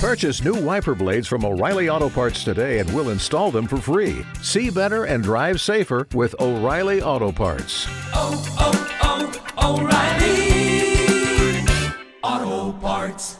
Purchase new wiper blades from O'Reilly Auto Parts today and we'll install them for free. See better and drive safer with O'Reilly Auto Parts. oh, oh, oh O'Reilly Auto Parts.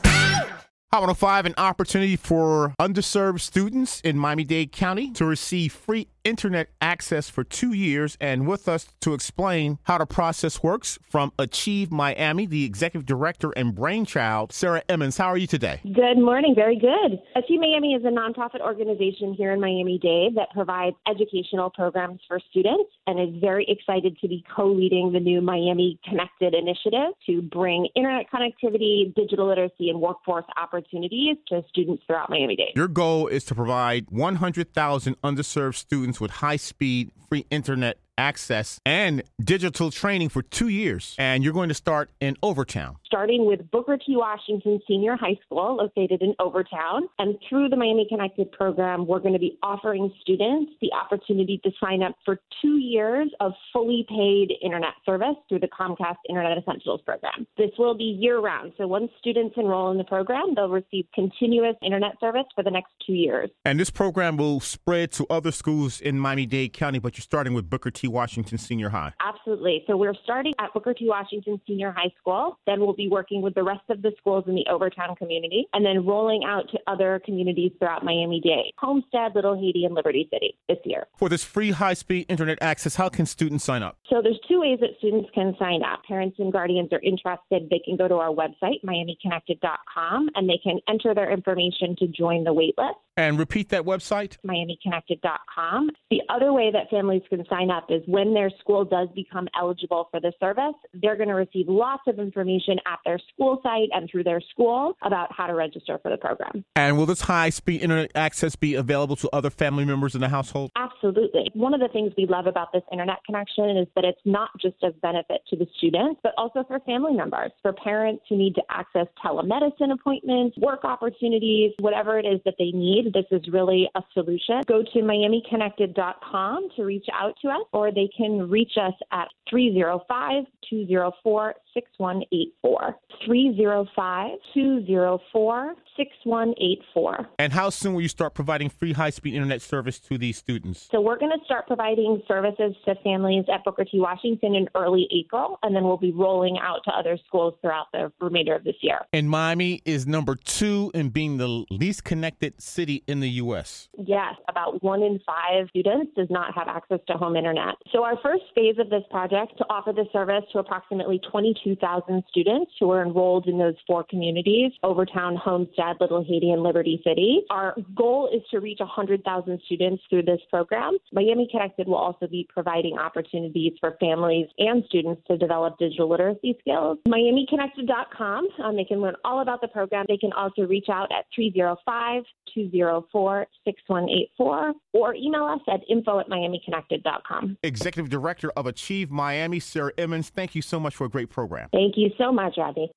Hot 105, an opportunity for underserved students in Miami Dade County to receive free internet access for two years. And with us to explain how the process works from Achieve Miami, the executive director and brainchild, Sarah Emmons. How are you today? Good morning. Very good. Achieve Miami is a nonprofit organization here in Miami Dade that provides educational programs for students and is very excited to be co leading the new Miami Connected initiative to bring internet connectivity, digital literacy, and workforce opportunities to students throughout Miami Dade. Your goal is to provide 100,000 underserved students with high speed free internet access and digital training for two years. And you're going to start in Overtown. starting with Booker T. Washington Senior High School, located in Overtown. And through the Miami Connected program, we're going to be offering students the opportunity to sign up for two years of fully paid internet service through the Comcast Internet Essentials program. This will be year round. So once students enroll in the program, they'll receive continuous internet service for the next two years. And this program will spread to other schools in Miami Dade County, but you're starting with Booker T. Washington Senior High. Absolutely. So we're starting at Booker T. Washington Senior High School. Then we'll be working with the rest of the schools in the Overtown community and then rolling out to other communities throughout Miami Dade, Homestead, Little Haiti, and Liberty City this year. For this free high speed internet access, how can students sign up? So there's two ways that students can sign up. Parents and guardians are interested. They can go to our website, miamiconnected.com, and they can enter their information to join the wait list. And repeat that website. miamiconnected.com. The other way that families can sign up is when their school does become eligible for the service, they're going to receive lots of information at their school site and through their school about how to register for the program. And will this high speed internet access be available to other family members in the household? Absolutely. One of the things we love about this internet connection is that it's not just of benefit to the students, but also for family members, for parents who need to access telemedicine appointments, work opportunities, whatever it is that they need. This is really a solution. Go to miamiconnected.com to reach out to us, or they can reach us at 305 204 6184. 305 204 6184. And how soon will you start providing free high speed internet service to these students? So we're going to start providing services to families at Booker T. Washington in early April, and then we'll be rolling out to other schools throughout the remainder of this year. And Miami is number two in being the least connected city in the U.S. Yes, about one in five students does not have access to home internet. So our first phase of this project to offer the service to approximately 22,000 students who are enrolled in those four communities, Overtown, Homestead, Little Haiti, and Liberty City. Our goal is to reach 100,000 students through this program. Miami Connected will also be providing opportunities for families and students to develop digital literacy skills. MiamiConnected.com. Um, they can learn all about the program. They can also reach out at 305 204 6184 or email us at info at miamiconnected.com. Executive Director of Achieve Miami, Sarah Emmons, thank you so much for a great program. Thank you so much, Robbie.